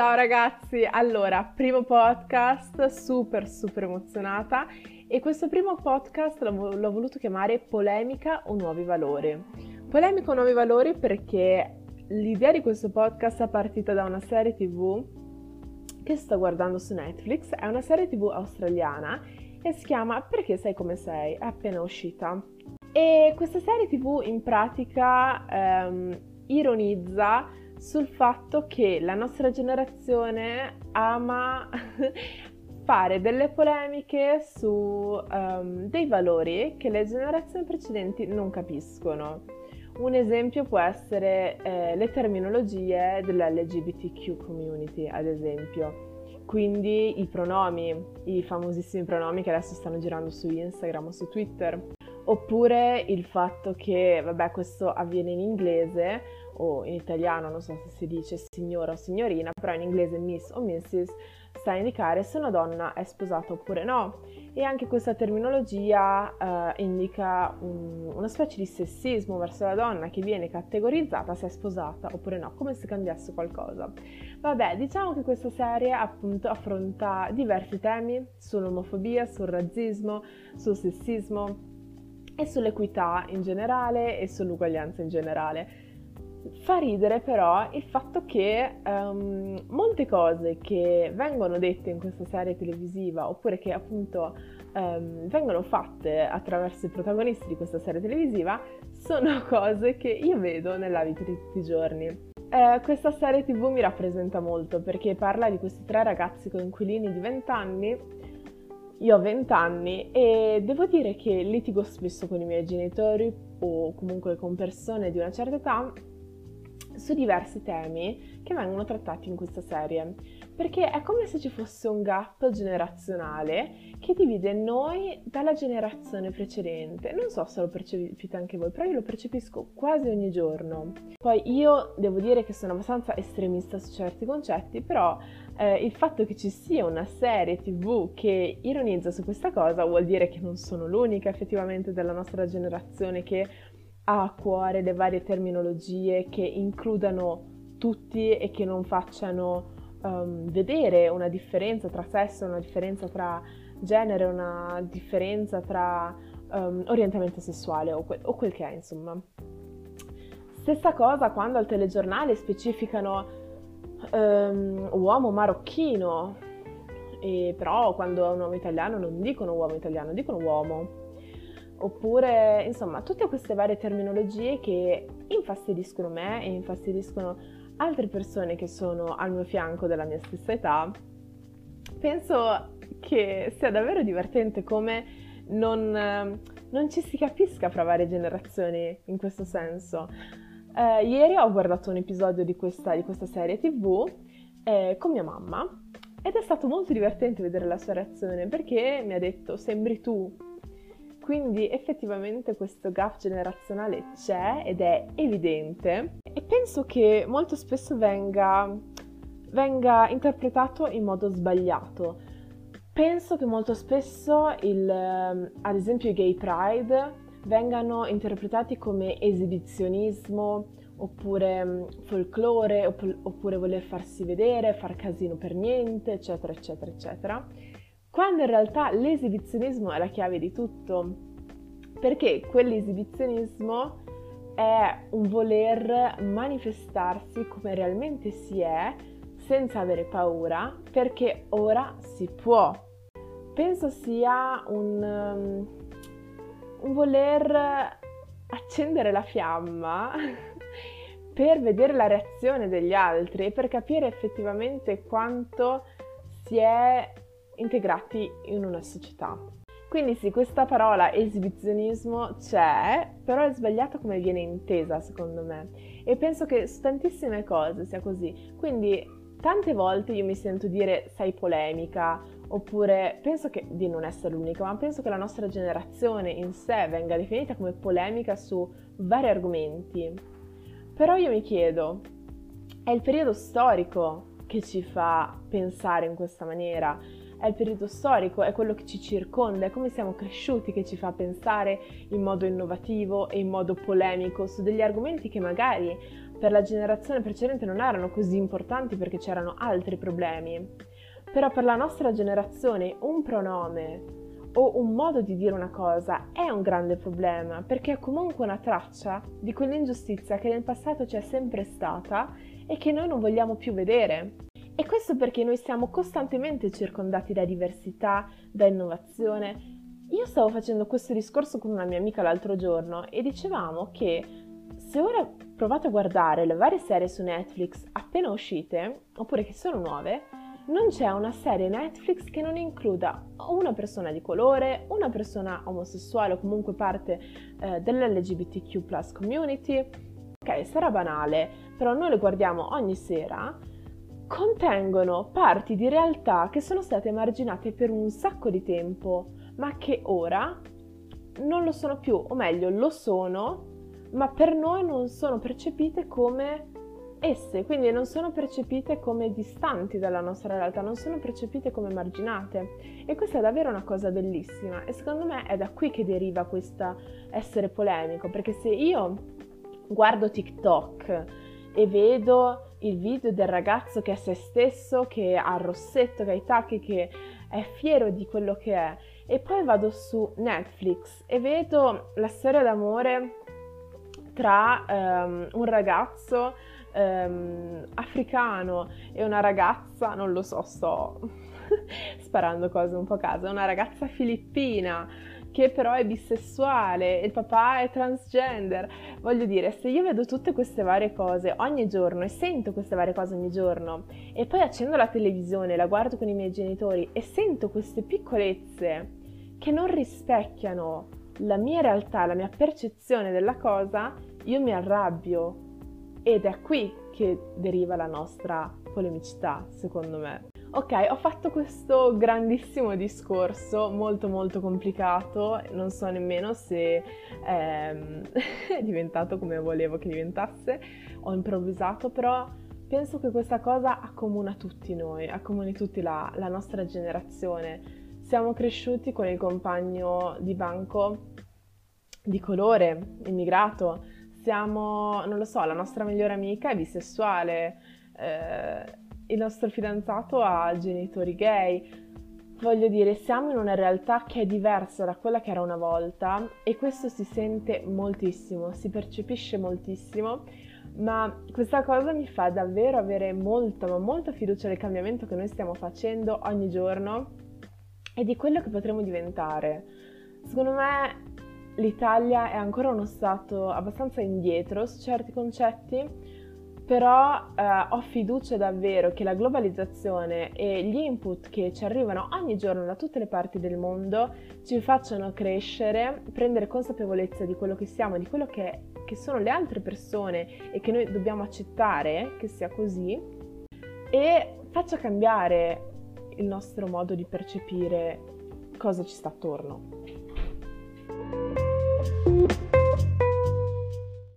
Ciao ragazzi, allora, primo podcast, super super emozionata e questo primo podcast l'ho, l'ho voluto chiamare Polemica o Nuovi Valori. Polemica o Nuovi Valori perché l'idea di questo podcast è partita da una serie tv che sto guardando su Netflix, è una serie tv australiana e si chiama Perché sei come sei, è appena uscita. E questa serie tv in pratica ehm, ironizza sul fatto che la nostra generazione ama fare delle polemiche su um, dei valori che le generazioni precedenti non capiscono. Un esempio può essere eh, le terminologie dell'LGBTQ community, ad esempio. Quindi i pronomi, i famosissimi pronomi che adesso stanno girando su Instagram o su Twitter. Oppure il fatto che, vabbè, questo avviene in inglese, o in italiano non so se si dice signora o signorina, però in inglese miss o mrs sta a indicare se una donna è sposata oppure no. E anche questa terminologia eh, indica un, una specie di sessismo verso la donna che viene categorizzata se è sposata oppure no, come se cambiasse qualcosa. Vabbè, diciamo che questa serie appunto affronta diversi temi sull'omofobia, sul razzismo, sul sessismo e sull'equità in generale e sull'uguaglianza in generale. Fa ridere però il fatto che um, molte cose che vengono dette in questa serie televisiva oppure che appunto um, vengono fatte attraverso i protagonisti di questa serie televisiva sono cose che io vedo nella vita di tutti i giorni. Eh, questa serie tv mi rappresenta molto perché parla di questi tre ragazzi coinquilini di 20 anni. Io ho 20 anni e devo dire che litigo spesso con i miei genitori o comunque con persone di una certa età su diversi temi che vengono trattati in questa serie, perché è come se ci fosse un gap generazionale che divide noi dalla generazione precedente. Non so se lo percepite anche voi, però io lo percepisco quasi ogni giorno. Poi io devo dire che sono abbastanza estremista su certi concetti, però eh, il fatto che ci sia una serie tv che ironizza su questa cosa vuol dire che non sono l'unica effettivamente della nostra generazione che ha a cuore le varie terminologie che includano tutti e che non facciano um, vedere una differenza tra sesso, una differenza tra genere, una differenza tra um, orientamento sessuale o, que- o quel che è, insomma. Stessa cosa quando al telegiornale specificano um, uomo marocchino, e però quando è un uomo italiano non dicono uomo italiano, dicono uomo. Oppure insomma tutte queste varie terminologie che infastidiscono me e infastidiscono altre persone che sono al mio fianco della mia stessa età, penso che sia davvero divertente come non, non ci si capisca fra varie generazioni in questo senso. Eh, ieri ho guardato un episodio di questa, di questa serie tv eh, con mia mamma ed è stato molto divertente vedere la sua reazione perché mi ha detto sembri tu quindi effettivamente questo gap generazionale c'è ed è evidente e penso che molto spesso venga, venga interpretato in modo sbagliato. Penso che molto spesso il, ehm, ad esempio i gay pride vengano interpretati come esibizionismo oppure mm, folklore oppure voler farsi vedere, far casino per niente, eccetera, eccetera, eccetera quando in realtà l'esibizionismo è la chiave di tutto, perché quell'esibizionismo è un voler manifestarsi come realmente si è senza avere paura, perché ora si può. Penso sia un, um, voler accendere la fiamma per vedere la reazione degli altri e per capire effettivamente quanto si è integrati in una società. Quindi sì, questa parola esibizionismo c'è, però è sbagliata come viene intesa secondo me e penso che su tantissime cose sia così. Quindi tante volte io mi sento dire sei polemica oppure penso che, di non essere l'unica, ma penso che la nostra generazione in sé venga definita come polemica su vari argomenti. Però io mi chiedo, è il periodo storico che ci fa pensare in questa maniera? è il periodo storico, è quello che ci circonda, è come siamo cresciuti che ci fa pensare in modo innovativo e in modo polemico su degli argomenti che magari per la generazione precedente non erano così importanti perché c'erano altri problemi. Però per la nostra generazione un pronome o un modo di dire una cosa è un grande problema perché è comunque una traccia di quell'ingiustizia che nel passato c'è sempre stata e che noi non vogliamo più vedere. E questo perché noi siamo costantemente circondati da diversità, da innovazione. Io stavo facendo questo discorso con una mia amica l'altro giorno e dicevamo che se ora provate a guardare le varie serie su Netflix appena uscite, oppure che sono nuove, non c'è una serie Netflix che non includa una persona di colore, una persona omosessuale o comunque parte eh, dell'LGBTQ community. Ok, sarà banale, però noi le guardiamo ogni sera. Contengono parti di realtà che sono state emarginate per un sacco di tempo, ma che ora non lo sono più, o meglio, lo sono, ma per noi non sono percepite come esse quindi non sono percepite come distanti dalla nostra realtà, non sono percepite come marginate. E questa è davvero una cosa bellissima. E secondo me è da qui che deriva questo essere polemico, perché se io guardo TikTok e vedo il video del ragazzo che è se stesso, che ha il rossetto, che ha i tacchi, che è fiero di quello che è e poi vado su Netflix e vedo la storia d'amore tra um, un ragazzo ehm, africano e una ragazza, non lo so, sto sparando cose un po' a caso, una ragazza filippina che però è bisessuale, il papà è transgender. Voglio dire, se io vedo tutte queste varie cose ogni giorno e sento queste varie cose ogni giorno e poi accendo la televisione, la guardo con i miei genitori e sento queste piccolezze che non rispecchiano la mia realtà, la mia percezione della cosa, io mi arrabbio ed è qui che deriva la nostra polemicità, secondo me. Ok, ho fatto questo grandissimo discorso, molto molto complicato, non so nemmeno se ehm, è diventato come volevo che diventasse, ho improvvisato, però penso che questa cosa accomuna tutti noi, accomuni tutti la, la nostra generazione. Siamo cresciuti con il compagno di banco di colore, immigrato, siamo, non lo so, la nostra migliore amica è bisessuale, eh, il nostro fidanzato ha genitori gay. Voglio dire, siamo in una realtà che è diversa da quella che era una volta e questo si sente moltissimo, si percepisce moltissimo, ma questa cosa mi fa davvero avere molta, ma molta fiducia nel cambiamento che noi stiamo facendo ogni giorno e di quello che potremo diventare. Secondo me l'Italia è ancora uno stato abbastanza indietro su certi concetti, però eh, ho fiducia davvero che la globalizzazione e gli input che ci arrivano ogni giorno da tutte le parti del mondo ci facciano crescere, prendere consapevolezza di quello che siamo, di quello che, che sono le altre persone e che noi dobbiamo accettare che sia così e faccia cambiare il nostro modo di percepire cosa ci sta attorno.